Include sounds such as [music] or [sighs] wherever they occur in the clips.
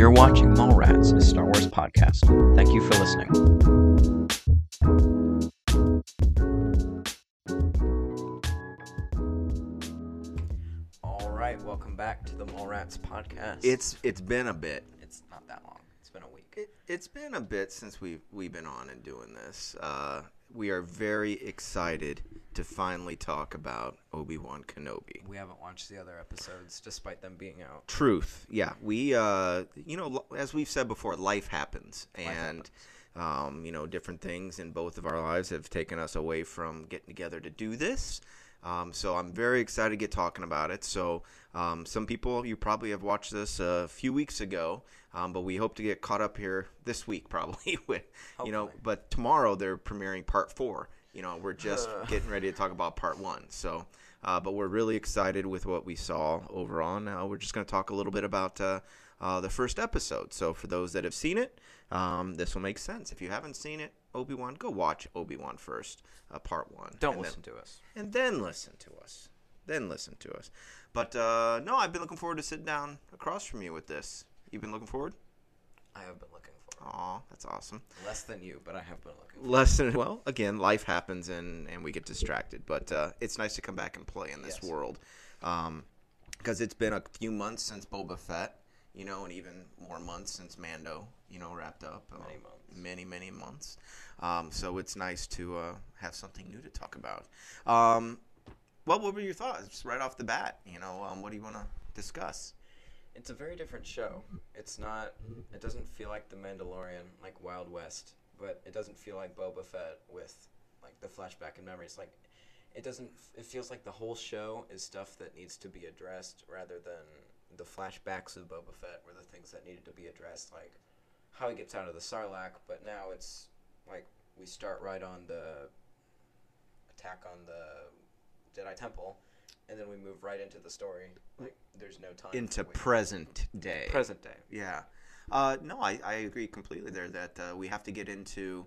You're watching Maulrats, a Star Wars podcast. Thank you for listening. All right, welcome back to the Maulrats podcast. It's it's been a bit. it's not that long. It's been a week. It, it's been a bit since we've we've been on and doing this. Uh, we are very excited to finally talk about Obi Wan Kenobi. We haven't watched the other episodes, despite them being out. Truth, yeah. We, uh, you know, as we've said before, life happens, and happens. Um, you know, different things in both of our lives have taken us away from getting together to do this. Um, so I'm very excited to get talking about it. So um, some people you probably have watched this a few weeks ago, um, but we hope to get caught up here this week [laughs] probably with you know. But tomorrow they're premiering part four. You know, we're just Uh. getting ready to talk about part one. So. Uh, but we're really excited with what we saw over on. Uh, we're just going to talk a little bit about uh, uh, the first episode. So for those that have seen it, um, this will make sense. If you haven't seen it, Obi Wan, go watch Obi Wan first, uh, part one. Don't listen then, to us. and then listen to us. Then listen to us. But uh, no, I've been looking forward to sitting down across from you with this. You've been looking forward? I have been looking forward. Aw, that's awesome. less than you, but I have been looking. forward. Less than, Well, again, life happens and and we get distracted. But uh, it's nice to come back and play in this Yes. world, because it's been a few months since Boba Fett, you know, and even more months since Mando, you know, wrapped up. uh, Many months. Many many months. Um, so it's nice to uh, have something new to talk about. Um, well, what were your thoughts right off the bat? You know, um, what do you want to discuss? It's a very different show. It's not. It doesn't feel like The Mandalorian, like Wild West, but it doesn't feel like Boba Fett with like the flashback and memories. Like, it doesn't. It feels like the whole show is stuff that needs to be addressed, rather than the flashbacks of Boba Fett were the things that needed to be addressed, like how he gets out of the Sarlacc. But now it's like we start right on the attack on the Jedi Temple. And then we move right into the story. Like, there's no time. Into present day. present day. Yeah. Uh, no, I, I agree completely there that uh, we have to get into.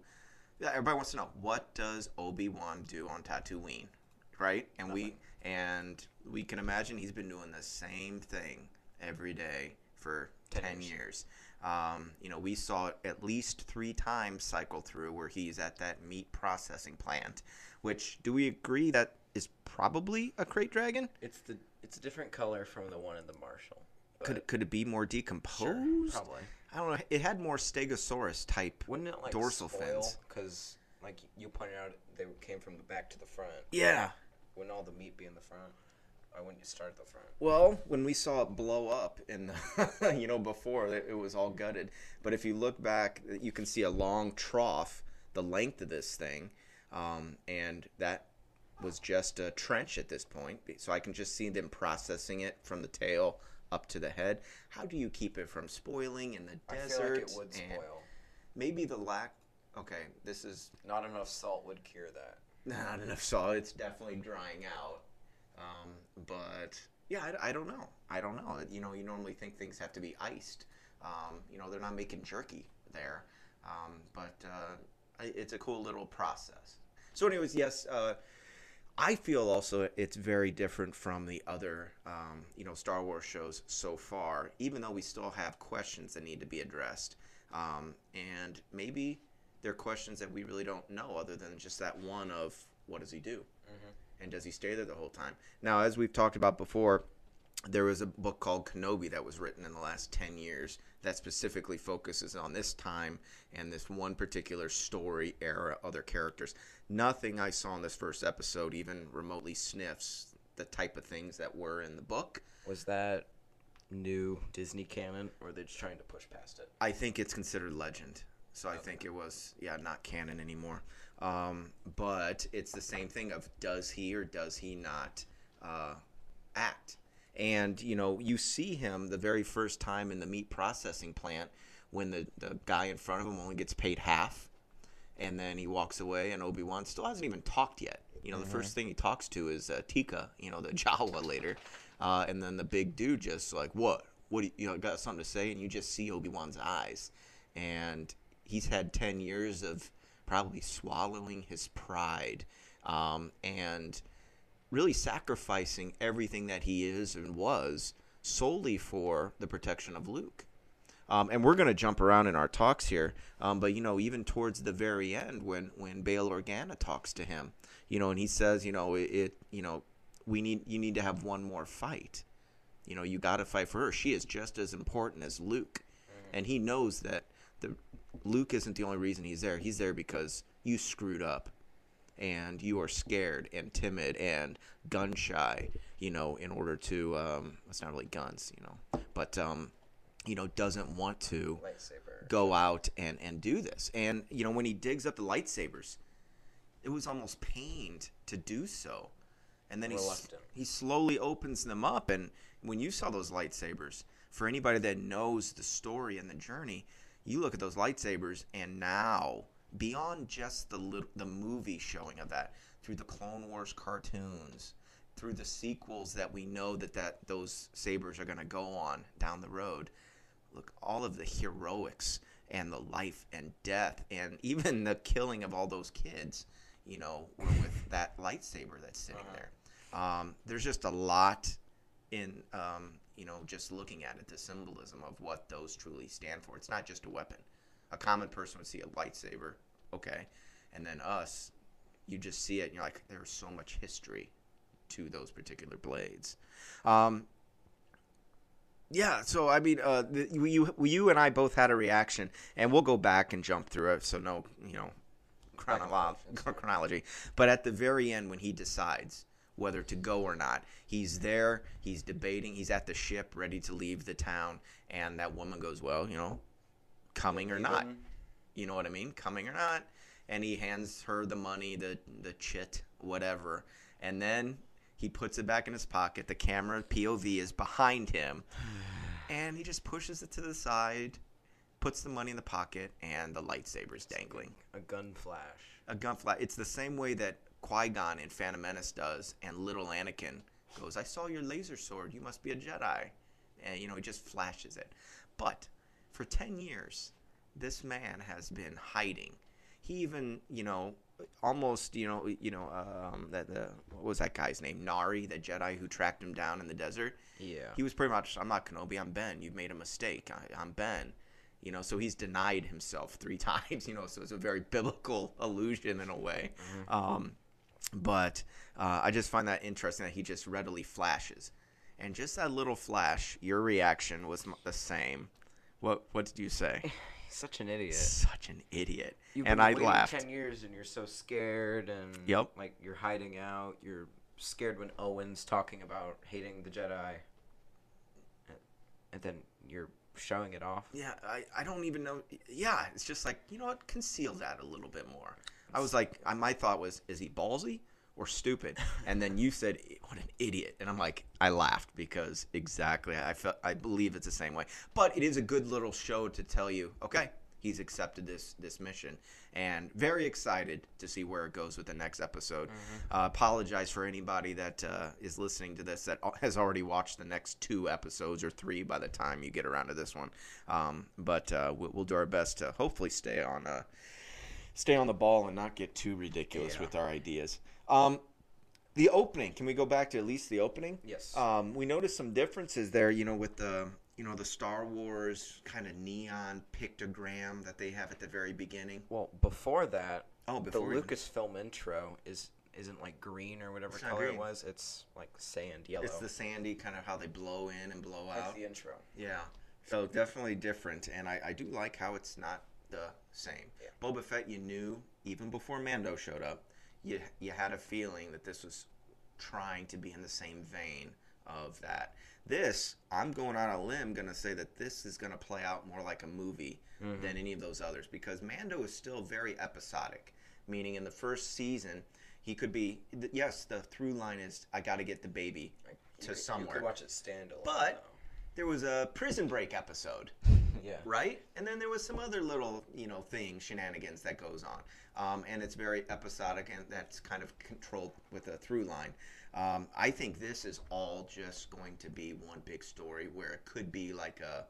yeah, Everybody wants to know what does Obi Wan do on Tatooine, right? And we and we can imagine he's been doing the same thing every day for Ten ten, years. years. Um, you know, we saw it at least three times cycle through where he's at that meat processing plant. Which do we agree that is probably a krayt dragon? It's the it's a different color from the one in the Marshal. Could but could it be more sure, decomposed? probably. I don't know. It had more Stegosaurus type. Wouldn't it like Dorsal fins. Because like you pointed out, they came from the back to the front. Yeah. Wouldn't all the meat be in the front? Why wouldn't you start at the front? Well, when we saw it blow up in the, [laughs] you know, before it, it was all gutted. But if you look back, you can see a long trough, the length of this thing, um, and that was just a trench at this point. So I can just see them processing it from the tail up to the head. How do you keep it from spoiling in the I desert? feel like it would spoil. Maybe the lack. Okay, this is Not enough salt would cure that. not enough salt. It's definitely drying out. Um, but yeah, I, I don't know. I don't know. You know, you normally think things have to be iced. Um, you know, they're not making jerky there. Um, but uh, it's a cool little process. So, anyways, yes. Uh, I feel also it's very different from the other, um, you know, Star Wars shows so far. Even though we still have questions that need to be addressed, um, and maybe they're questions that we really don't know, other than just that one of what does he do, and does he stay there the whole time? Now, as we've talked about before, there was a book called Kenobi that was written in the last 10 years that specifically focuses on this time and this one particular story era, other characters. Nothing I saw in this first episode even remotely sniffs the type of things that were in the book. Was that new Disney canon, or they're they just trying to push past it? I think it's considered legend. So I think it was, yeah, not canon anymore. Um, but it's the same thing of does he or does he not uh, act? And, you know, you see him the very first time in the meat processing plant when the, the guy in front of him only gets paid half. And then he walks away, and Obi Wan still hasn't even talked yet. You know, the first thing he talks to is uh, Teeka, you know, the [laughs] Jawa later. Uh, and then the big dude just like, what? What do you, you know, got something to say? And you just see Obi Wan's eyes. And he's had 10 years of probably swallowing his pride um, and really sacrificing everything that he is and was solely for the protection of Luke. Um, and we're going to jump around in our talks here. Um, but, you know, even towards the very end, when, when Bail Organa talks to him, you know, and he says, you know, it, it you know, we need, you need to have one more fight. You know, you got to fight for her. She is just as important as Luke. And he knows that the Luke isn't the only reason he's there. He's there because you screwed up and you are scared and timid and gun shy, you know, in order to um it's not really guns, you know, but um you know, doesn't want to Lightsaber. go out and and do this. And you know, when he digs up the lightsabers, it was almost pained to do so. And then he he slowly opens them up and when you saw those lightsabers, for anybody that knows the story and the journey, you look at those lightsabers and now beyond just the the movie showing of that through the Clone Wars cartoons, through the sequels that we know that that those sabers are going to go on down the road, look all of the heroics and the life and death and [laughs] even the killing of all those kids you know were with [laughs] that lightsaber that's sitting Uh-huh. there. Um, there's just a lot in um, you know just looking at it the symbolism of what those truly stand for. It's not just a weapon a common person would see a lightsaber okay and then us you just see it and you're like there's so much history to those particular blades um, yeah, so I mean, uh, the, you you and I both had a reaction, and we'll go back and jump through it, so no, you know, chronolo- chronology. But at the very end, when he decides whether to go or not, he's there, he's debating, he's at the ship, ready to leave the town, and that woman goes, "Well, you know, coming or not." You know what I mean? Coming or not. And he hands her the money, the the chit, whatever. And then he puts it back in his pocket. The camera POV is behind him. [sighs] And he just pushes it to the side, puts the money in the pocket, and the lightsaber's dangling. A gun flash. A gun flash. It's the same way that Qui Gon in Phantom Menace does, and little Anakin goes, "I saw your laser sword. You must be a Jedi," and you know he just flashes it. But for ten years, this man has been hiding. He even, you know, almost, you know, you know, um, that the what was that guy's name? Nari, the Jedi who tracked him down in the desert. Yeah. He was pretty much, I'm not Kenobi, I'm Ben. You've made a mistake. I, I'm Ben. You know, so he's denied himself three [laughs] times. You know, so it's a very biblical allusion in a way. Um, but uh, I just find that interesting that he just readily flashes, and just that little flash, your reaction was the same. What What did you say? [laughs] He's such an idiot. Such an idiot. You've and been I waiting laughed. ten years and you're so scared and Yep. like you're hiding out. You're scared when Owen's talking about hating the Jedi, and, and then you're showing it off. Yeah, I, I don't even know. Yeah, it's just like, you know what? Conceal that a little bit more. I was like, I, my thought was, is he ballsy or stupid? And then you said, what an idiot. And I'm like, I laughed because exactly, I felt, I believe it's the same way. But it is a good little show to tell you, okay, he's accepted this this mission, and very excited to see where it goes with the next episode. Uh, apologize for anybody that uh, is listening to this that has already watched the next two episodes or three by the time you get around to this one. Um, but uh, we'll, we'll do our best to hopefully stay on uh, stay on the ball and not get too ridiculous Yeah. with our ideas. Um, the opening. Can we go back to at least the opening? Yes. Um, we noticed some differences there. You know, with the you know the Star Wars kind of neon pictogram that they have at the very beginning. well, before that, Oh, the before even- Lucasfilm intro is isn't like green or whatever color green. it was. It's like sand yellow. It's the sandy kind of how they blow in and blow That's out. the intro. Yeah. So definitely different, and I, I do like how it's not the same. Yeah. Boba Fett, you knew even before Mando showed up, you you had a feeling that this was trying to be in the same vein of that. This, I'm going on a limb, gonna say that this is gonna play out more like a movie mm-hmm. than any of those others because Mando is still very episodic. Meaning, in the first season, he could be th- yes, the through line is I got to get the baby Like, to you, somewhere. You could watch it stand alone. But- there was a prison break episode [laughs] yeah. right? And then there was some other little, you know, thing, shenanigans that goes on. Um, and it's very episodic and that's kind of controlled with a through line. Um, I think this is all just going to be one big story where it could be like a,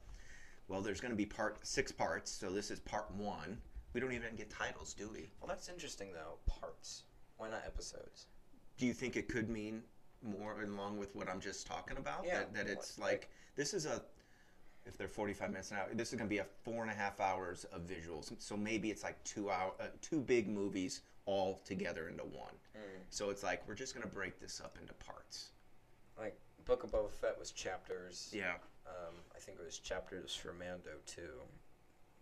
well, there's going to be part six parts, so this is part one. We don't even get titles, do we? Well, that's interesting though. Parts. Why not episodes? Do you think it could mean more along with what I'm just talking about? Yeah. That, that it's Like- like, this is a if they're 45 minutes an hour, this is going to be a four and a half hours of visuals. So maybe it's like two hour, uh, two big movies all together into one. So it's like we're just going to break this up into parts. Like Book of Boba Fett was chapters. Yeah. Um, I think it was chapters for Mando too.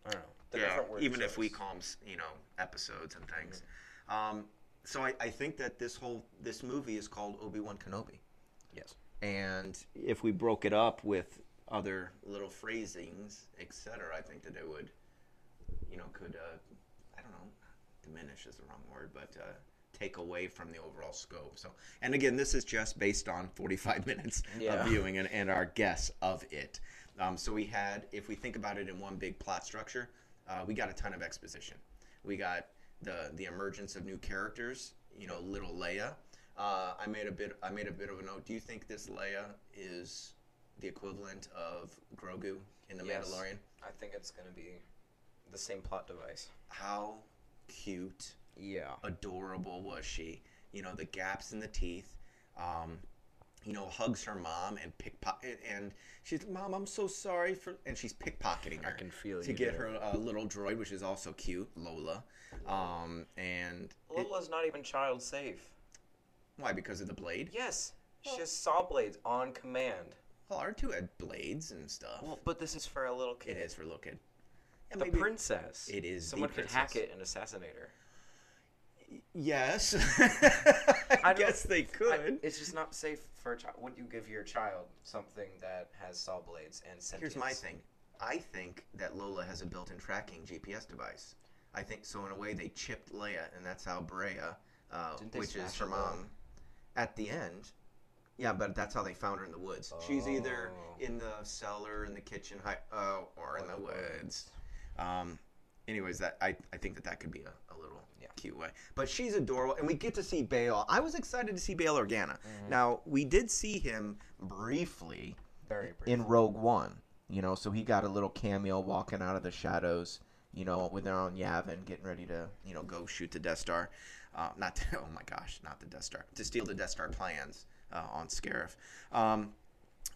I don't know. Yeah, even if we call them, you know, episodes and things. Um, so I, I think that this whole this movie is called Obi Wan Kenobi, Yes. and if we broke it up with other little phrasings, etc., I think that it would, you know, could uh, I don't know, diminish is the wrong word, but uh, take away from the overall scope. So, and again, this is just based on 45 [laughs] minutes Yeah. of viewing and, and our guess of it. Um, so we had, if we think about it in one big plot structure, uh, we got a ton of exposition. We got the the emergence of new characters. You know, little Leia. Uh, I made a bit. I made a bit of a note. Do you think this Leia is the equivalent of Grogu in the Yes. Mandalorian? I think it's gonna be the same plot device. How cute Yeah. adorable was she? You know, the gaps in the teeth. Um, you know, hugs her mom and pickpocket, and she's, "Mom, I'm so sorry for," and she's pickpocketing her. I can feel to get there. her a little droid, which is also cute, Lola. Um, and it- Lola's not even child safe. why? Because of the blade. Yes. She has saw blades on command. Well, R2 had blades and stuff. Well, but this is for a little kid. it is for a little kid. Yeah, The maybe- princess. It is the Someone could hack princess. it and assassinate her. Yes, [laughs] I, I don't- guess they I- could. it's just not safe for a child. Would you give your child something that has saw blades and sentience? Here's my thing. I think that Lola has a built-in tracking GPS device. I think so. In a way, they chipped Leia, and that's how Breha, uh, Didn't they which is smash her mom, at the end. Yeah, but that's how they found her in the woods. She's either Oh. in the cellar, in the kitchen, hi- uh, or in the woods. Um, anyways, that I, I think that that could be a, a little Yeah. cute way. But she's adorable, and we get to see Bail. I was excited to see Bail Organa. Mm-hmm. Now we did see him briefly Very brief. in Rogue One. You know, so he got a little cameo walking out of the shadows. You know, with their own Yavin getting ready to, you know, go shoot the Death Star. Uh, not to, [laughs] oh my gosh, not the Death Star to steal the Death Star plans uh, on Scarif. Um,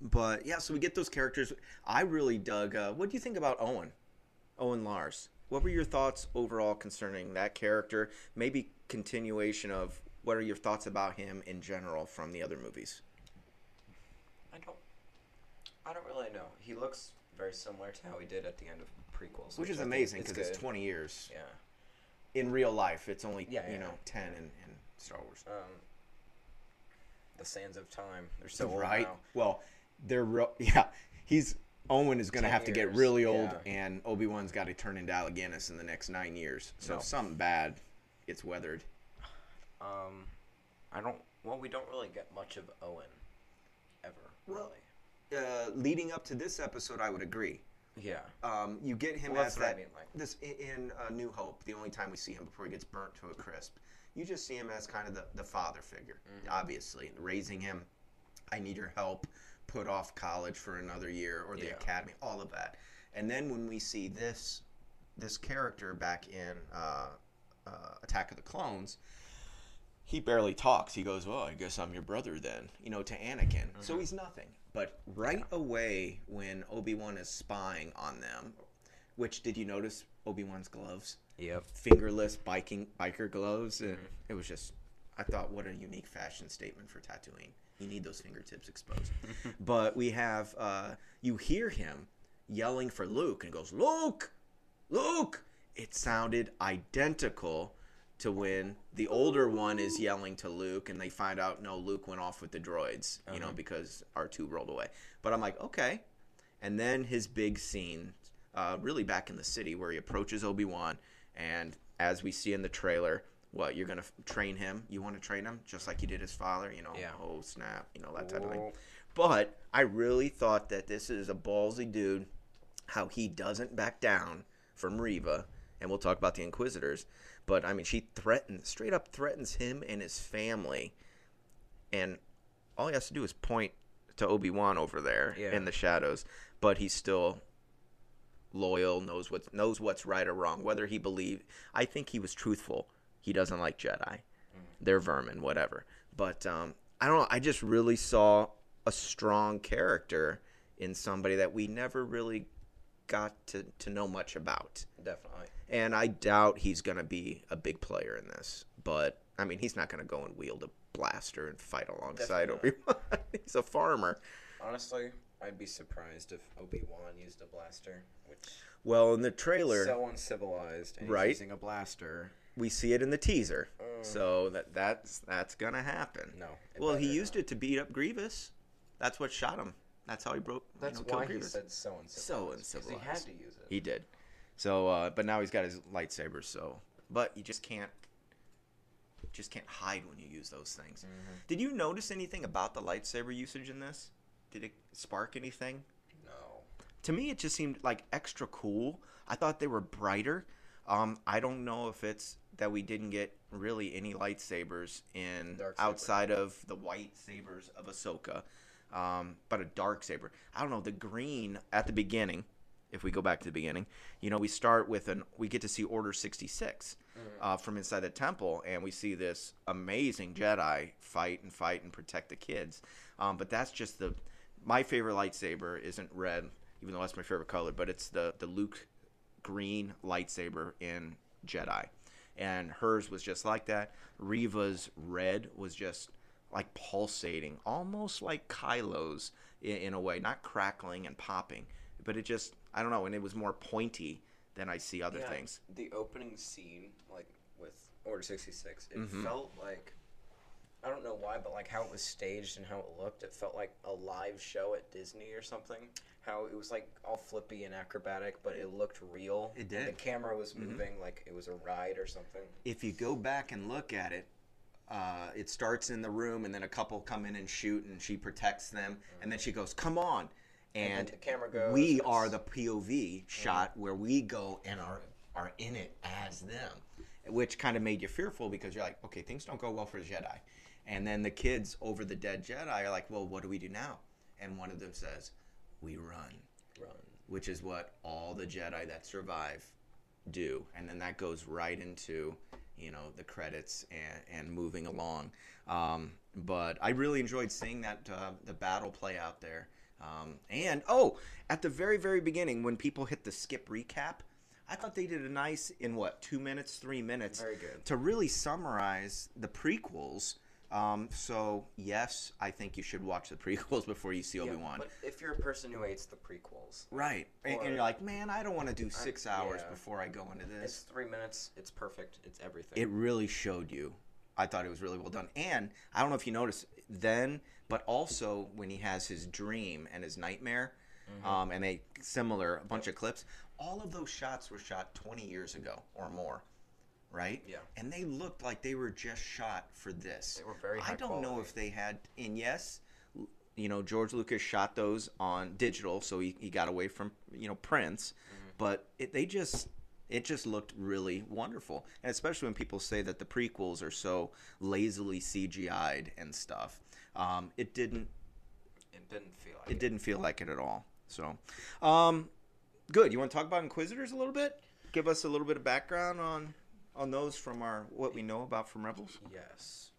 but yeah, so we get those characters. I really dug. Uh, what do you think about Owen? Owen Lars. What were your thoughts overall concerning that character? Maybe continuation of what are your thoughts about him in general from the other movies? I don't. I don't really know. He looks very similar to how he did at the end of prequels, Which is I amazing because it's. 20 years. Yeah. in real life, it's only Yeah, you yeah. know ten in, in Star Wars. Um. The sands of time. They're so old right? now. Well, they're real. [laughs] Yeah, he's Owen is going to 10 have to get really old, yeah. and Obi Wan's got to turn into Alec in the next nine years. So No. if something bad gets weathered. Um, I don't. Well, we don't really get much of Owen, ever. Well, really. Uh, leading up to this episode, I would agree. Yeah. Um, you get him Well, as that's what I that. mean, like- this in, in uh, New Hope, the only time we see him before he gets burnt to a crisp. You just see him as kind of the, the father figure, Mm-hmm. obviously raising him. I need your help. Put off college for another year or the Yeah. academy, all of that. And then when we see this this character back in uh, uh, Attack of the Clones, he barely talks. He goes, "Well, I guess I'm your brother then," you know, to Anakin. So he's nothing. But right away, when Obi Wan is spying on them, which did you notice Obi Wan's gloves, Yep. fingerless biking biker gloves? Uh, It was just, I thought, what a unique fashion statement for Tatooine. You need those fingertips exposed. [laughs] but we have, uh, you hear him yelling for Luke, and goes, "Luke, Luke!" It sounded identical to when the older one is yelling to Luke, and they find out no, Luke went off with the droids, you know, because R two rolled away. But I'm like, okay. And then his big scene, uh, really back in the city, where he approaches Obi Wan, and as we see in the trailer, what you're gonna f- train him? You want to train him just like you did his father, you know? Yeah. Oh snap, you know that type of thing. But I really thought that this is a ballsy dude. How he doesn't back down from Reva, and we'll talk about the Inquisitors. But I mean, she threatens, straight up threatens him and his family, and all he has to do is point to Obi Wan over there Yeah. in the shadows. But he's still loyal, knows what knows what's right or wrong. Whether he believe, I think he was truthful. He doesn't like Jedi. They're vermin, whatever. But um, I don't know. I just really saw a strong character in somebody that we never really got to, to know much about. Definitely. And I doubt he's going to be a big player in this. But, I mean, he's not going to go and wield a blaster and fight alongside Obi Wan. [laughs] he's a farmer. Honestly, I'd be surprised if Obi Wan used a blaster, which Well, in the trailer, so uncivilized. And Right. Using a blaster. we see it in the teaser. Uh, So that that's that's going to happen. no. it Well, he better used not. it to beat up Grievous. That's what shot him. That's how he broke. you That's know, killed why he Grievous. said so uncivilized. So 'cause He had uncivilized. to use it. He did. So, uh, but now he's got his lightsaber. So, but you just can't, just can't hide when you use those things. Mhm. Did you notice anything about the lightsaber usage in this? Did it spark anything? No. To me, it just seemed like extra cool. I thought they were brighter. Um, I don't know if it's that we didn't get really any lightsabers in outside of the white sabers of Ahsoka, um, but a dark saber. I don't know the green at the beginning. If we go back to the beginning, you know, we start with an we get to see Order sixty six uh, from inside the temple, and we see this amazing Jedi fight and fight and protect the kids. Um, but that's just the my favorite lightsaber isn't red, even though that's my favorite color, but it's the the Luke green lightsaber in Jedi, and hers was just like that. Reva's red was just like pulsating, almost like Kylo's in, in a way, not crackling and popping, but it just I don't know, and it was more pointy than I see other Yeah, things. The opening scene, like with Order sixty six, it Mhm. felt like I don't know why, but like how it was staged and how it looked, it felt like a live show at Disney or something. How it was like all flippy and acrobatic, but it looked real. It and did. the camera was Mhm. moving like it was a ride or something. if you go back and look at it, uh, it starts in the room, and then a couple come in and shoot, and she protects them, and then she goes, "Come on!" And, And, the camera goes. we are the POV shot where we go and are are in it as them, which kind of made you fearful because you're like, okay, things don't go well for the Jedi, and then the kids over the dead Jedi are like, well, what do we do now? And one of them says, we run run. which is what all the Jedi that survive do, and then that goes right into you know the credits and, and moving along. Um, but I really enjoyed seeing that uh, the battle play out there. Um, and oh, at the very very beginning when people hit the skip recap, I thought they did a nice in what two minutes, three minutes Very good. to really summarize the prequels. Um, so yes, I think you should watch the prequels [laughs] before you see Yeah, Obi Wan. but if you're a person who hates the prequels, Right. And, and you're like, man, I don't want to do six hours yeah. before I go into this. it's three minutes. It's perfect. It's everything. It really showed you. I thought it was really well done. And I don't know if you noticed then, but also when he has his dream and his nightmare, Mm-hmm. um, and a similar, a bunch of clips, all of those shots were shot 20 years ago or more. Right? Yeah. And they looked like they were just shot for this. They were very high I don't know if they had, and yes, you know, George Lucas shot those on digital, so he, he got away from, you know, prints, Mm-hmm. but it, they just, it just looked really wonderful. And especially when people say that the prequels are so lazily CGI'd and stuff. Um, it didn't, it didn't feel like it didn't feel like it at all. So, um, good. You want to talk about Inquisitors a little bit? Give us a little bit of background on on those from our what we know about from Rebels. Yes.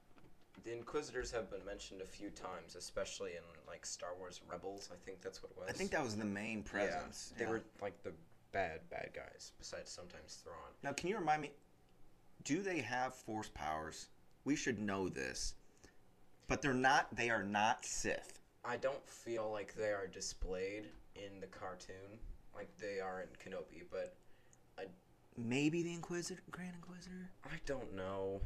The Inquisitors have been mentioned a few times, especially in like Star Wars Rebels. I think that's what it was. I think that was the main Yeah, presence. They Yeah. were like the bad bad guys. Besides sometimes Thrawn. Now, can you remind me? Do they have force powers? We should know this, but they're not. They are not Sith. I don't feel like they are displayed in the cartoon like they are in Kenobi, but Maybe the Inquisitor, Grand Inquisitor. I don't know.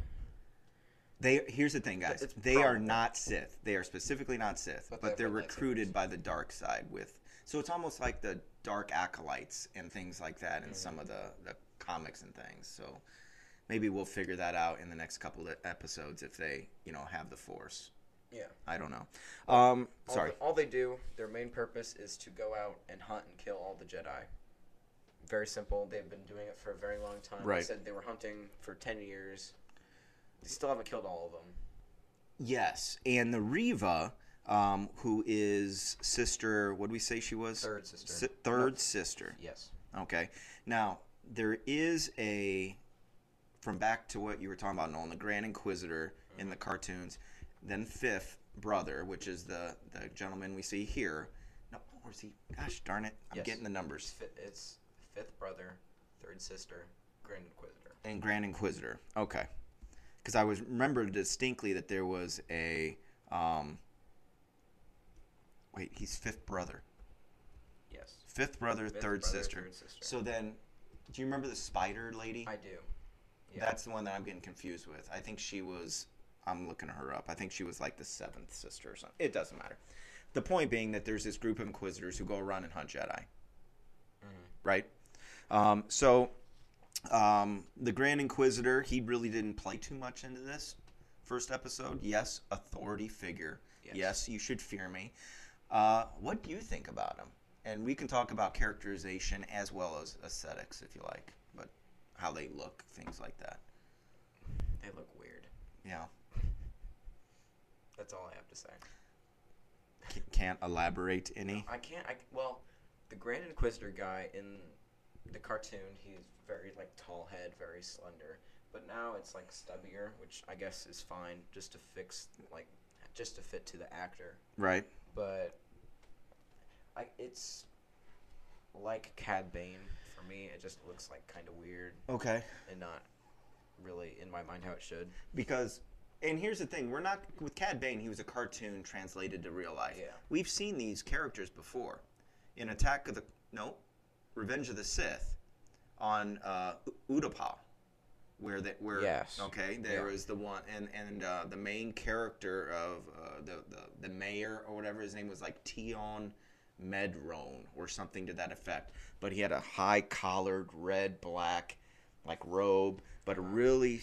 They here's the thing, guys. It's They are not Sith. They are specifically not Sith, But but, they they're recruited by the dark side with. So it's almost like the dark acolytes and things like that in some of the the comics and things. So maybe we'll figure that out in the next couple of episodes if they, you know, have the Force. Yeah. I don't know. Um, All sorry. the- all they do, their main purpose is to go out and hunt and kill all the Jedi. Very simple. They've been doing it for a very long time. Right. They said they were hunting for 10 years. They still haven't killed all of them. Yes, and the Reva, um, who is sister. What do we say she was? Third sister. Si- third sister. Yes. Okay. Now there is a from back to what you were talking about, Nolan, the Grand Inquisitor in the cartoons, then fifth brother, which is the the gentleman we see here. No, or is he? Gosh darn it! I'm Yes. getting the numbers. fi- it's fifth brother, third sister, Grand Inquisitor. And Grand Inquisitor. Okay. Because I was remember distinctly that there was a. Um, wait, he's fifth brother. Yes. Fifth brother, Fifth third brother, sister. third sister. So then, do you remember the spider lady? I do. Yeah. That's the one that I'm getting confused with. I think she was. I'm looking her up. I think she was like the seventh sister or something. It doesn't matter. The point being that there's this group of Inquisitors who go around and hunt Jedi. Right? Um, so, um, the Grand Inquisitor, he really didn't play too much into this first episode. Yes, authority figure. Yes, Yes. you should fear me. Uh, what do you think about him? And we can talk about characterization as well as aesthetics if you like, but how they look, things like that. They look weird. Yeah. That's all I have to say. C- can't elaborate any. I can't. I well, the Grand Inquisitor guy in the cartoon, he's very like tall head, very slender. But now it's like stubbier, which I guess is fine, just to fix like, just to fit to the actor. Right. But I, it's like Cad Bane for me. It just looks like kind of weird Okay. and not really in my mind how it should. Because, and here's the thing: we're not with Cad Bane. He was a cartoon translated to real life. Yeah. We've seen these characters before, in Attack of the no, Revenge of the Sith, on uh, Utapau, where that where Yes. okay there Yeah. was the one and and uh, the main character of uh, the, the the mayor or whatever his name was like Tion Medrone or something to that effect. But he had a high collared red black like robe, but a really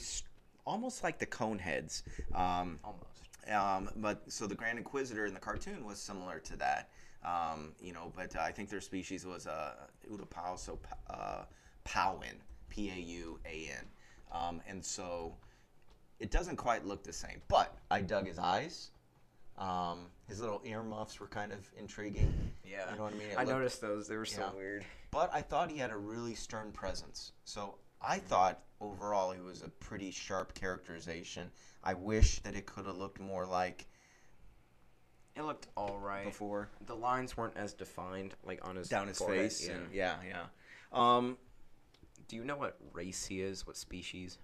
almost like the Coneheads. Um, Almost. um, but so the Grand Inquisitor in the cartoon was similar to that. Um, you know, but I think their species was uh, Utapau, so uh, Pau'an, P A U A N. Um, and so it doesn't quite look the same. But I dug his eyes. Um, his little earmuffs were kind of intriguing. Yeah. You know what I mean? It I looked- noticed those. They were so Yeah. weird. but I thought he had a really stern presence. So I thought overall he was a pretty sharp characterization. I wish that it could have looked more like It looked all right. before The lines weren't as defined, like on his down his forehead, face. Yeah. And yeah, yeah. Um, Do you know what race he is? What species?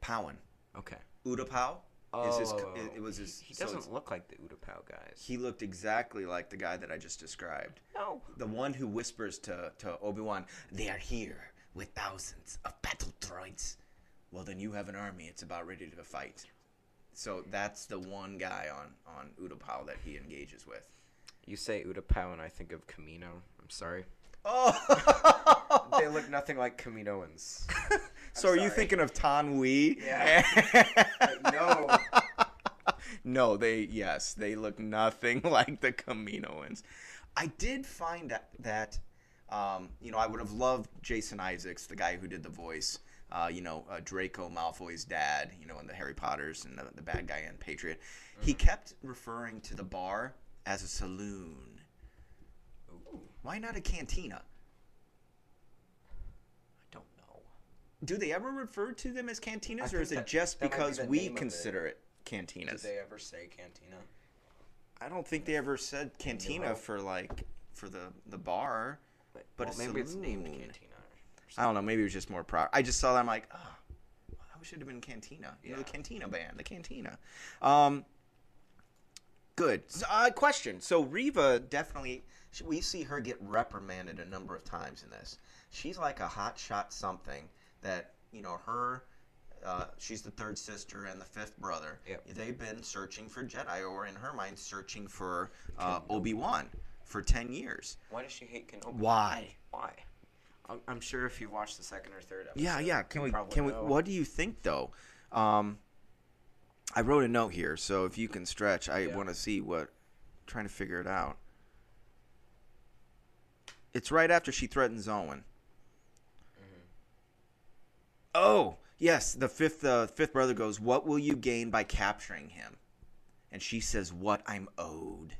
Pau'an, Okay. Utapau. Oh, is his, oh, it, it was his. He so doesn't look like the Utapau guys. he looked exactly like the guy that I just described. no. The one who whispers to, to Obi Wan, "They are here with thousands of battle droids." Well, then you have an army. It's about ready to fight. So that's the one guy on on Utapau that he engages with. You say Utapau, and I think of Kamino. I'm sorry. Oh, They look nothing like Kaminoans. [laughs] so are you thinking of Taun We? Yeah. [laughs] no. no, they yes, they look nothing [laughs] like the Kaminoans. I did find that, that um, you know I would have loved Jason Isaacs, the guy who did the voice. Uh, you know uh, Draco Malfoy's dad. You know in the Harry Potters and the, the bad guy in Patriot. He kept referring to the bar as a saloon. Ooh, Why not a cantina? I don't know. Do they ever refer to them as cantinas, I or is it just that might be because we it. consider it Did cantinas? they ever say Cantina? I don't think they ever said cantina No. for like for the the bar. But well, maybe it's named. Cantina. I don't know. Maybe it was just more pro. I just saw that. I'm like, oh, I wish it had been Cantina. You know, the Cantina band, the Cantina. Um, good. So, uh, question. So Reva definitely. We see her get reprimanded a number of times in this. She's like a hot shot something that you know her. Uh, she's the third sister and the fifth brother. Yep. They've been searching for Jedi, or in her mind, searching for uh, Obi Wan for ten years. Why does she hate Kenobi? Why? Why? I'm, I'm sure if you watch the second or third episode. Yeah, yeah. Can we? probably Can we? know. What do you think, though? Um, I wrote a note here, so if you can stretch, I Yeah. want to see what. Trying to figure it out. It's right after she threatens Owen. Mm-hmm. Oh yes, the fifth uh, fifth brother goes. What will you gain by capturing him? And she says, "What I'm owed."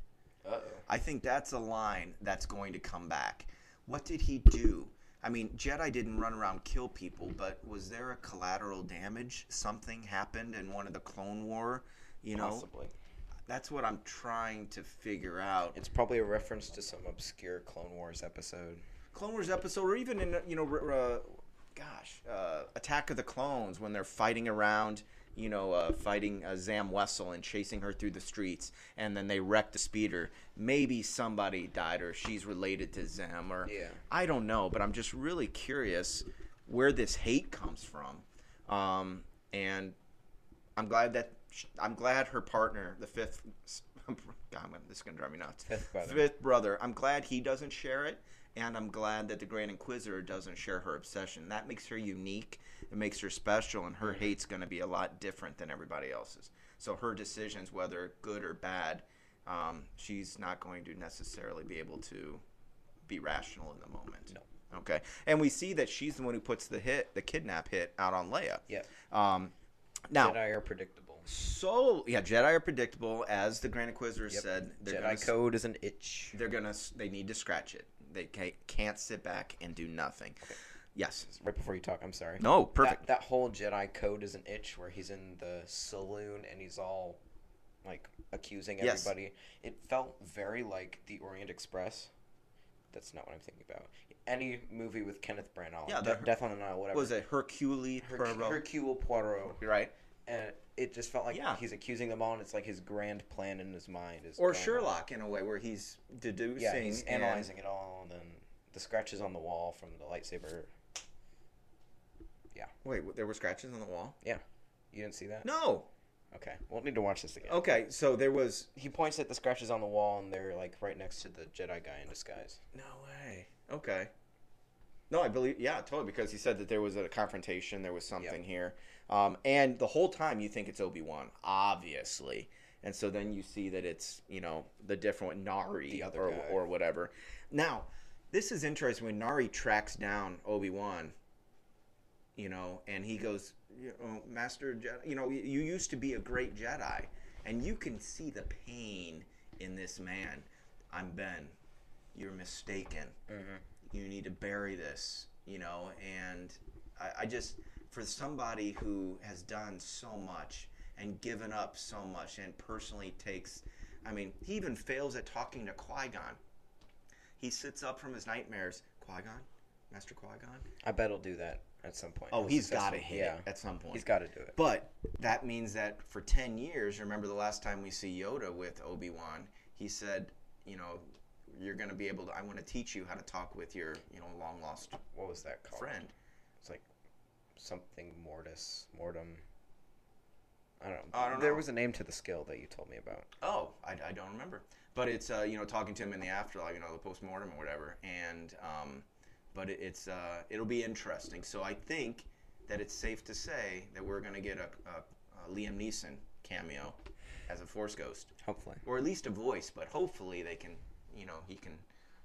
Uh-oh. I think that's a line that's going to come back. What did he do? I mean, Jedi didn't run around kill people, but was there a collateral damage? Something happened in one of the Clone War, you know? Possibly. that's what I'm trying to figure out. It's probably a reference to some obscure Clone Wars episode. Clone Wars episode, or even in you know, r- uh, gosh, uh, Attack of the Clones when they're fighting around, you know, uh, fighting uh, Zam Wesell and chasing her through the streets, and then they wreck the speeder. Maybe somebody died, or she's related to Zam, or Yeah. I don't know. But I'm just really curious where this hate comes from, um, and I'm glad that I'm glad her partner, the fifth. [laughs] God, this is gonna drive me nuts. Fifth brother. Fifth brother. I'm glad he doesn't share it, and I'm glad that the Grand Inquisitor doesn't share her obsession. That makes her unique. It makes her special, and her Mm-hmm. hate's gonna be a lot different than everybody else's. So her decisions, whether good or bad, um, she's not going to necessarily be able to be rational in the moment. No. Okay. And we see that she's the one who puts the hit, the kidnap hit, out on Leia. Yeah. Um, now, Jedi are predictable. so yeah, Jedi are predictable, as the Grand Inquisitor Yep. said. Jedi gonna, code is an itch. They're gonna. They need to scratch it. They can't sit back and do nothing. Yes. Right before you talk, I'm sorry. No. Perfect. That, that whole Jedi code is an itch where he's in the saloon and he's all like accusing Yes. everybody. It felt very like the Orient Express. That's not what I'm thinking about. Any movie with Kenneth Branagh. Yeah, De- Death on the Nile, whatever. was it Hercule Herc- Poirot? Hercule Poirot. right? And it just felt like Yeah. he's accusing them all, and it's like his grand plan in his mind is Or going on. Sherlock in a way, where he's deducing. Yeah, he's analyzing it all, and then the scratches on the wall from the lightsaber. Yeah. Wait, there were scratches on the wall? Yeah. You didn't see that? No. Okay, we'll need to watch this again. Okay, so there was. He points at the scratches on the wall, and they're like right next to the Jedi guy in disguise. No way. Okay. No, I believe. Yeah, totally. Because he said that there was a confrontation. There was something here, um, and the whole time you think it's Obi Wan, obviously, and so then you see that it's you know the different Nari The other or guy. or whatever. Now, this is interesting when Nari tracks down Obi Wan. You know, and he goes, you know, Master Jedi. You know, you you used to be a great Jedi, and you can see the pain in this man. I'm Ben. You're mistaken Mm-hmm. You need to bury this, you know, and I, I just for somebody who has done so much and given up so much and personally takes I mean, he even fails at talking to Qui Gon. He sits up from his nightmares. Qui Gon? Master Qui Gon? I bet he'll do that at some point. Oh, he's got to hit Yeah, it at some point. he's got to do it. But that means that for 10 years, remember the last time we see Yoda with Obi Wan, he said, you know, you're going to be able to, I want to teach you how to talk with your, you know, long lost What was that called? friend. It's like something mortis, mortem. I don't know. I don't there know. was a name to the skill that you told me about. Oh, I, I don't remember. But it's, uh, you know, talking to him in the afterlife, you know, the post mortem or whatever. And, um, but it, it's, uh, it'll be interesting. So I think that it's safe to say that we're going to get a, a, a Liam Neeson cameo as a Force Ghost. Hopefully. or at least a voice, but hopefully they can, you know, he can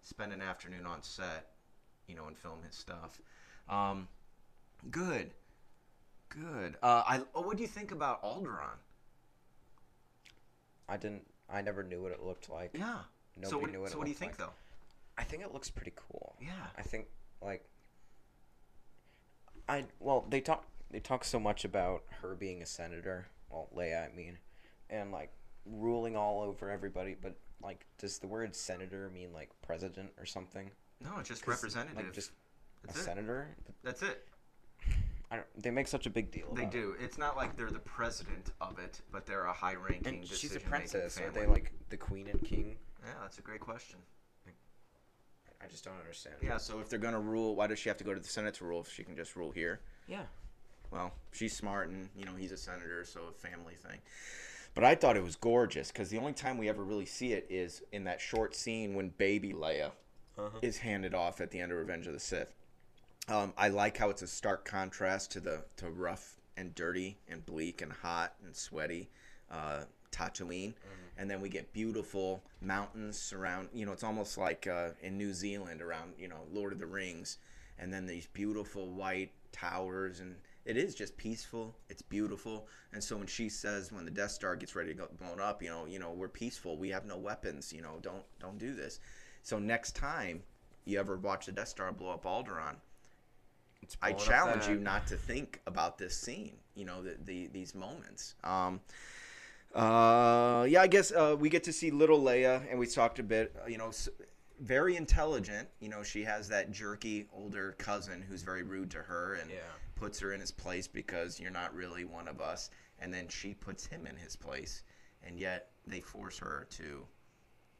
spend an afternoon on set, you know, and film his stuff. Um, good, good. Uh, I what do you think about Alderaan? I didn't. I never knew what it looked like. Yeah. Nobody so what, knew what so it what do you think like. though? I think it looks pretty cool. Yeah. I think like I well they talk they talk so much about her being a senator, well Leia I mean, and like ruling all over everybody. But like, does the word senator mean like president or something? No, it's just representative. Like just That's a it. senator. That's it. I don't, they make such a big deal. They about it. do. It's not like they're the president of it, but they're a high-ranking. And she's a princess. Are they like the queen and king? Yeah, that's a great question. I just don't understand. Yeah. So if they're gonna rule, why does she have to go to the Senate to rule if she can just rule here? Yeah. well, she's smart and, you know, he's a senator, so a family thing. But I thought it was gorgeous because the only time we ever really see it is in that short scene when baby Leia Uh-huh. is handed off at the end of Revenge of the Sith. Um, I like how it's a stark contrast to the to rough and dirty and bleak and hot and sweaty uh, Tatooine, and then we get beautiful mountains surround. You know, it's almost like uh, in New Zealand around you know Lord of the Rings, and then these beautiful white towers and. It is just peaceful. It's beautiful, and so when she says, when the Death Star gets ready to go blown up, you know, you know, we're peaceful. We have no weapons. You know, don't don't do this. So next time you ever watch the Death Star blow up Alderaan, I challenge you not to think about this scene. You know, the, the these moments. Um, Uh, yeah, I guess uh, we get to see little Leia, and we talked a bit. uh, You know, very intelligent. You know, she has that jerky older cousin who's very rude to her and Yeah. Puts her in his place because you're not really one of us. And then she puts him in his place, and yet they force her to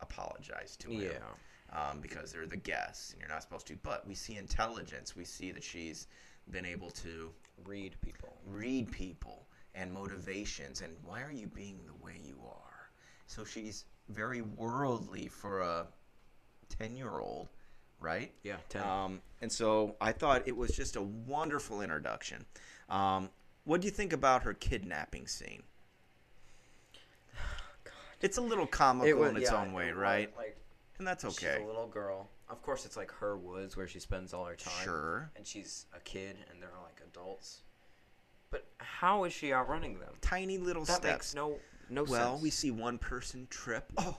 apologize to him Yeah. um, because they're the guests and you're not supposed to. But we see intelligence. We see that she's been able to Read people. read people and motivations and why are you being the way you are. So she's very worldly for a 10 year old, right? Yeah. Ten. Um, and so I thought it was just a wonderful introduction. Um, what do you think about her kidnapping scene? [sighs] It's a little comical in its yeah, own way, it right? Like And that's okay. She's a little girl. Of course, it's like her woods where she spends all her time. Sure. And she's a kid, and they're like adults. But how is she outrunning them? Tiny little That steps. makes no no well, sense. we see one person trip. Oh,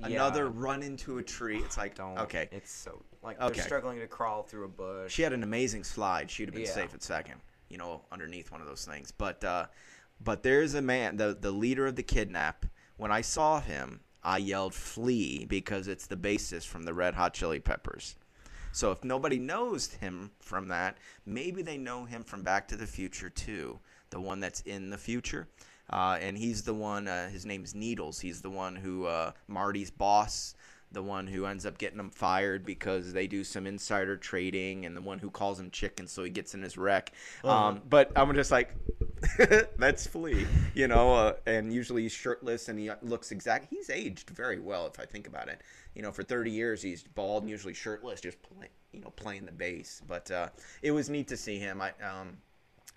Yeah. another run into a tree. It's like, Don't. okay. It's so like Okay. they're struggling to crawl through a bush. She had an amazing slide. She'd have been Yeah. safe at second, you know, underneath one of those things. But uh, but there's a man, the the leader of the kidnap. When I saw him, I yelled "Flea" because it's the basis from the Red Hot Chili Peppers. So if nobody knows him from that, maybe they know him from Back to the Future too, the one that's in the future. Uh, and he's the one. Uh, his name's Needles. He's the one who uh, Marty's boss, the one who ends up getting him fired because they do some insider trading, and the one who calls him chicken so he gets in his wreck. Um, but I'm just like, [laughs] that's Flea, you know. Uh, and usually he's shirtless and he looks exact. He's aged very well if I think about it. You know, for 30 years he's bald and usually shirtless, just play, you know playing the bass. But uh, it was neat to see him. I um,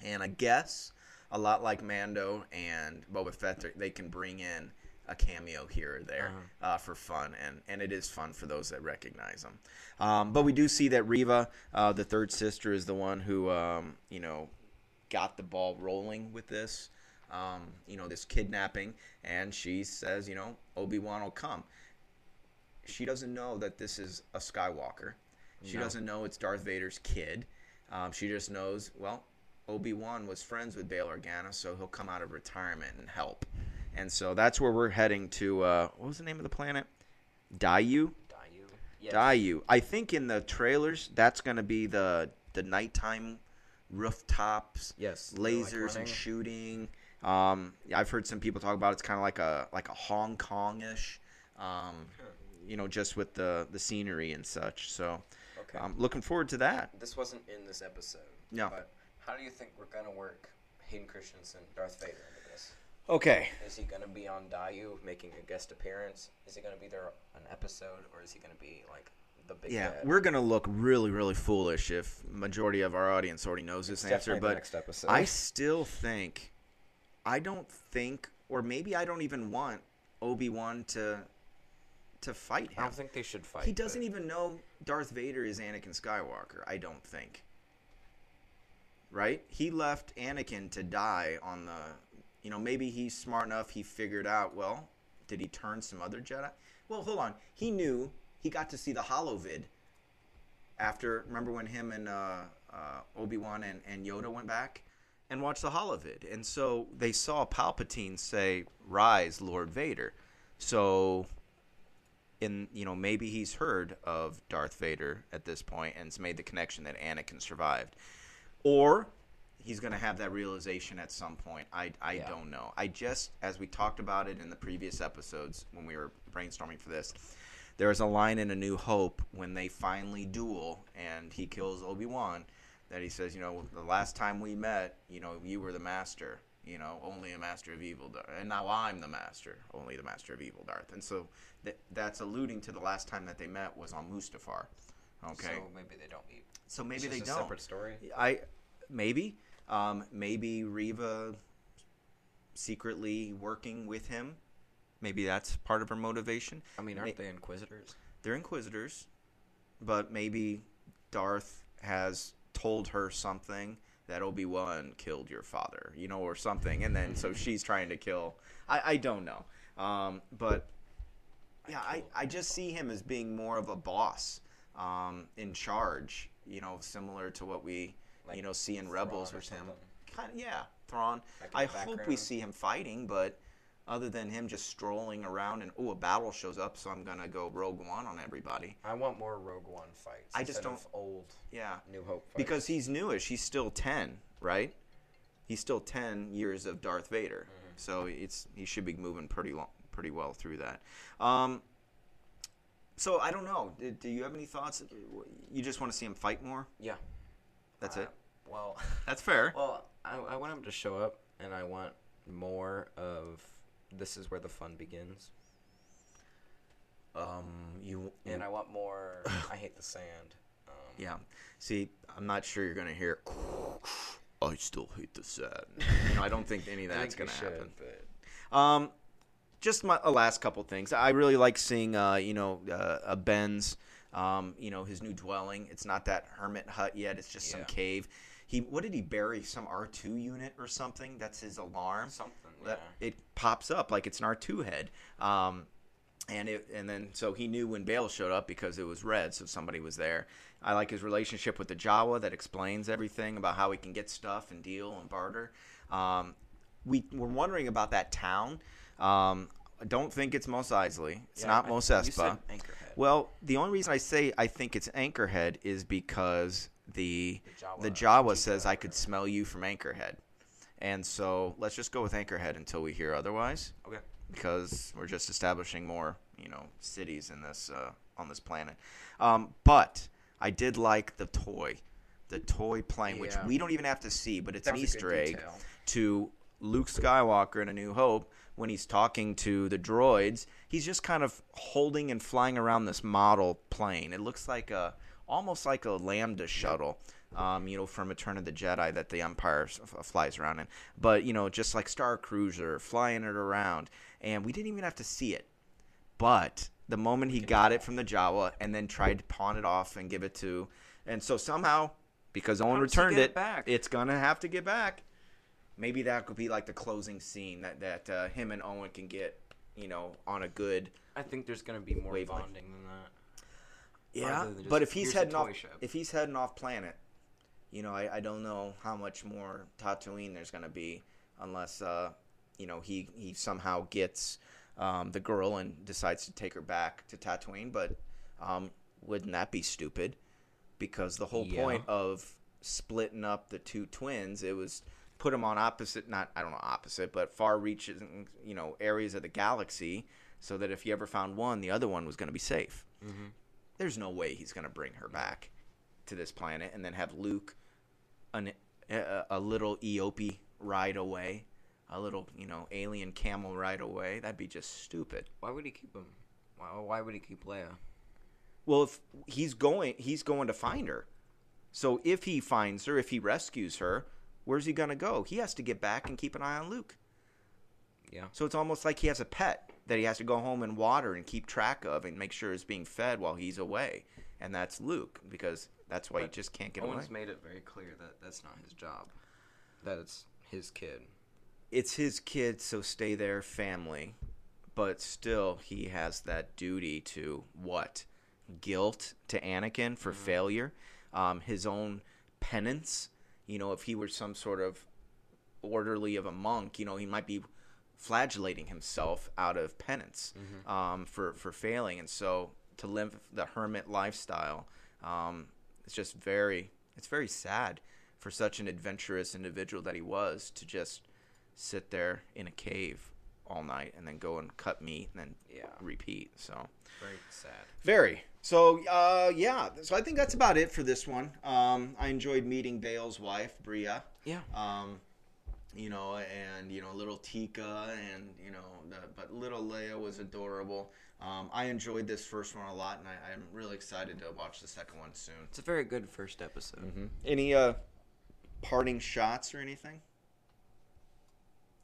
and I guess a lot like Mando and Boba Fett, they can bring in a cameo here or there uh for fun, and, and it is fun for those that recognize them. Um, but we do see that Reva, uh, the third sister, is the one who um, you know got the ball rolling with this, um, you know, this kidnapping, and she says, you know, Obi Wan will come. She doesn't know that this is a Skywalker. She No. doesn't know it's Darth Vader's kid. Um, she just knows, well, Obi Wan was friends with Bail Organa, so he'll come out of retirement and help. And so that's where we're heading to. Uh, what was the name of the planet? Daiyu. Daiyu. Yes. Daiyu. I think in the trailers that's going to be the the nighttime rooftops, Yes. they're, like, lasers and shooting. Um, I've heard some people talk about it's kind of like a like a Hong Kong-ish, um, you know, just with the the scenery and such. So Okay. I'm looking forward to that. this wasn't in this episode. No. But how do you think we're gonna work Hayden Christensen, Darth Vader? Okay. Is he gonna be on Daiyu making a guest appearance? Is he gonna be there an episode, or is he gonna be like the big? Yeah, we're gonna look really, really foolish if majority of our audience already knows this answer. But. I still think, I don't think, or maybe I don't even want Obi Wan to to fight him. I don't think they should fight. he doesn't but- even know Darth Vader is Anakin Skywalker. I don't think. Right? He left Anakin to die on the. You know, maybe he's smart enough. He figured out. Well, did he turn some other Jedi? Well, hold on. He knew. He got to see the holovid after remember when him and uh, uh, obi-wan and, and yoda went back and watched the holovid and so they saw palpatine say rise lord vader so in you know maybe he's heard of darth vader at this point and has made the connection that anakin survived or he's going to have that realization at some point i, I Yeah. don't know i just as we talked about it in the previous episodes when we were brainstorming for this there's a line in A New Hope when they finally duel and he kills Obi Wan that he says, you know, the last time we met, you know, you were the master, you know, only a master of evil, Darth, and now I'm the master, only the master of evil, Darth. And so th- that's alluding to the last time that they met was on Mustafar. Okay, So maybe they don't meet. so maybe It's they a don't. Separate story. I maybe um, maybe Reva secretly working with him. Maybe that's part of her motivation. I mean, aren't they Inquisitors? they're inquisitors, but maybe Darth has told her something that Obi Wan killed your father, you know, or something, and then so she's trying to kill. I I don't know, um, but yeah, I I just see him as being more of a boss, um, in charge, you know, similar to what we Like you know seeing Thrawn Rebels or with him. Kind of yeah, Thrawn. Like I hope we see him fighting, but other than him just strolling around and oh, a battle shows up, so I'm gonna go Rogue One on everybody. I want more Rogue One fights. I just don't- old Yeah, New Hope fights. because he's newish. He's still ten, right? He's still ten years of Darth Vader, so it's he should be moving pretty long, pretty well through that. Um, so I don't know. Do, do you have any thoughts? You just want to see him fight more? yeah, That's Uh, it. Well, [laughs] That's fair. well, I, I want him to show up, and I want more of this is where the fun begins, Um, you and I want more. I hate the sand. Um, Yeah. See, I'm not sure you're gonna hear. [sniffs] I still hate the sand. You know, I don't think any of [laughs] that's gonna should, happen. But Um, just my a last couple things. I really like seeing, uh, you know, uh, a Ben's, um, you know, his new dwelling. It's not that hermit hut yet. It's just some cave. He what did he bury? Some R2 unit or something? That's his alarm. something. that yeah. it pops up like it's an R2 head. Um, and it, and then so he knew when Bail showed up because it was red, so somebody was there. I like his relationship with the Jawa that explains everything about how he can get stuff and deal and barter. Um, we were wondering about that town. Um, I don't think it's Mos Eisley. It's Yeah, not I- Mos Espa. Well, the only reason I say I think it's Anchorhead is because the The Jawa the Jawa says I could smell you from Anchorhead, and so let's just go with Anchorhead until we hear otherwise, okay. because we're just establishing more you know cities in this uh, on this planet. Um, but I did like the toy, the toy plane, which Yeah. we don't even have to see, but it's That an was a good Easter egg detail. to Luke Skywalker in A New Hope when he's talking to the droids. He's just kind of holding and flying around this model plane. It looks like a almost like a Lambda shuttle. Um, you know, from Return of the Jedi that the Empire f- flies around in, but you know, just like Star Cruiser, flying it around, and we didn't even have to see it. But the moment he got it from the Jawa and then tried to pawn it off and give it to, and so somehow, because Owen How does he returned it, it back? it's gonna have to get back. Maybe that could be like the closing scene that that uh, him and Owen can get, you know, on a good. I think there's gonna be more Wavelength. bonding than that. Yeah, than but if he's heading off, ship." if he's heading off planet, you know, I, I don't know how much more Tatooine there's gonna be unless, uh, you know, he he somehow gets um, the girl and decides to take her back to Tatooine. But um, wouldn't that be stupid? Because the whole Yeah. point of splitting up the two twins, it was put them on opposite, not I don't know opposite, but far reaches, you know, areas of the galaxy, so that if you ever found one, the other one was going to be safe Mm-hmm. There's no way he's going to bring her back to this planet and then have Luke an, a, a little Eopie ride away, a little, you know, alien camel ride away. That'd be just stupid. Why would he keep him? Why, why would he keep Leia? Well, if he's going, he's going to find her. So if he finds her, if he rescues her, where's he going to go? He has to get back and keep an eye on Luke. Yeah. So it's almost like he has a pet that he has to go home and water and keep track of and make sure is being fed while he's away. And that's Luke because that's why he just can't get Owen's away. made it very clear that that's not his job. That it's his kid. it's his kid, so stay there, family. But still, he has that duty to what? Guilt to Anakin for failure, um, his own penance. You know, if he were some sort of orderly of a monk, you know, he might be flagellating himself out of penance um, for for failing, and so to live the hermit lifestyle, um, it's just very it's very sad for such an adventurous individual that he was to just sit there in a cave all night and then go and cut meat and then Yeah. repeat. So Very sad. very. So uh, yeah. So I think that's about it for this one. Um, I enjoyed meeting Bail's wife, Breha. Yeah. Um, you know, and you know, little Teeka, and you know, the, but little Leia was adorable. Um, I enjoyed this first one a lot, and I, I'm really excited to watch the second one soon. It's a very good first episode. Any uh, parting shots or anything?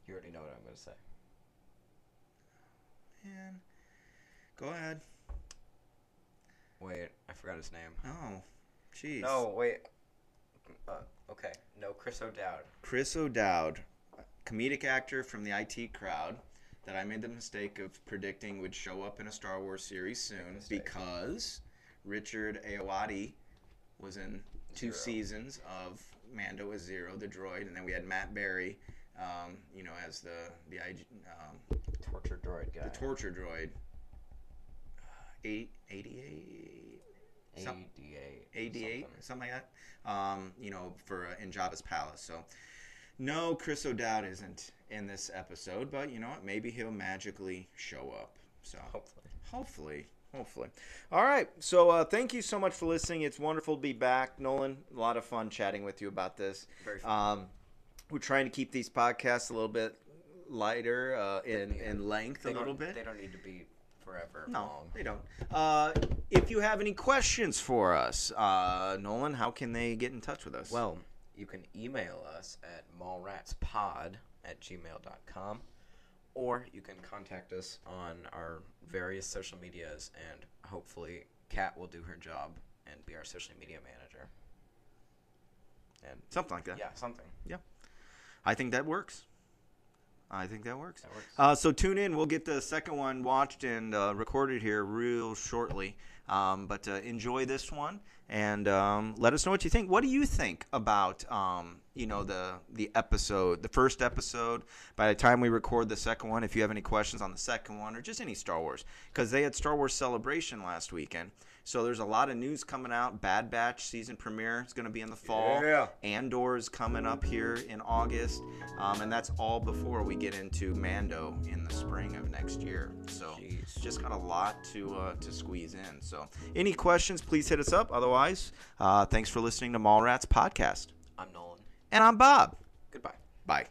You already know what I'm gonna say. Man, go ahead. Wait, I forgot his name. Oh, jeez. No, wait. Uh, okay. No, Chris O'Dowd. Chris O'Dowd, comedic actor from the IT crowd, that I made the mistake of predicting would show up in a Star Wars series soon because Richard Ayoade was in two Zero. seasons of Mando as Zero, the droid, and then we had Matt Berry, um, you know, as the the um, torture droid guy. the torture droid. Eight, 88, some- 88. 88, something. something like that. Um, you know, for uh, in Jabba's palace. So, no, Chris O'Dowd isn't in this episode, but you know what? Maybe he'll magically show up. So, Hopefully. hopefully, hopefully. All right. So, uh, thank you so much for listening. It's wonderful to be back, Nolan. A lot of fun chatting with you about this. Very fun. Um, we're trying to keep these podcasts a little bit lighter uh, in in length They a little bit. They don't need to be forever No, long. they don't. Uh, if you have any questions for us, uh, Nolan, how can they get in touch with us? Well, you can email us at maulratspod at gmail.com or you can contact us on our various social medias and hopefully Kat will do her job and be our social media manager. And something like that. yeah, something. Yeah. I think that works. I think that works. That works. Uh, so tune in. We'll get the second one watched and uh, recorded here real shortly. Um, but uh, enjoy this one and um, let us know what you think. What do you think about um, you know the the episode, the first episode? By the time we record the second one, if you have any questions on the second one or just any Star Wars, because they had Star Wars Celebration last weekend. So there's a lot of news coming out. Bad Batch season premiere is going to be in the fall. Yeah. Andor is coming up here in August, um, and that's all before we get into Mando in the spring of next year. So Jeez. just got a lot to uh, to squeeze in. So any questions, please hit us up. Otherwise, uh, thanks for listening to Maulrats podcast, I'm Nolan. and I'm Bob. Goodbye. Bye.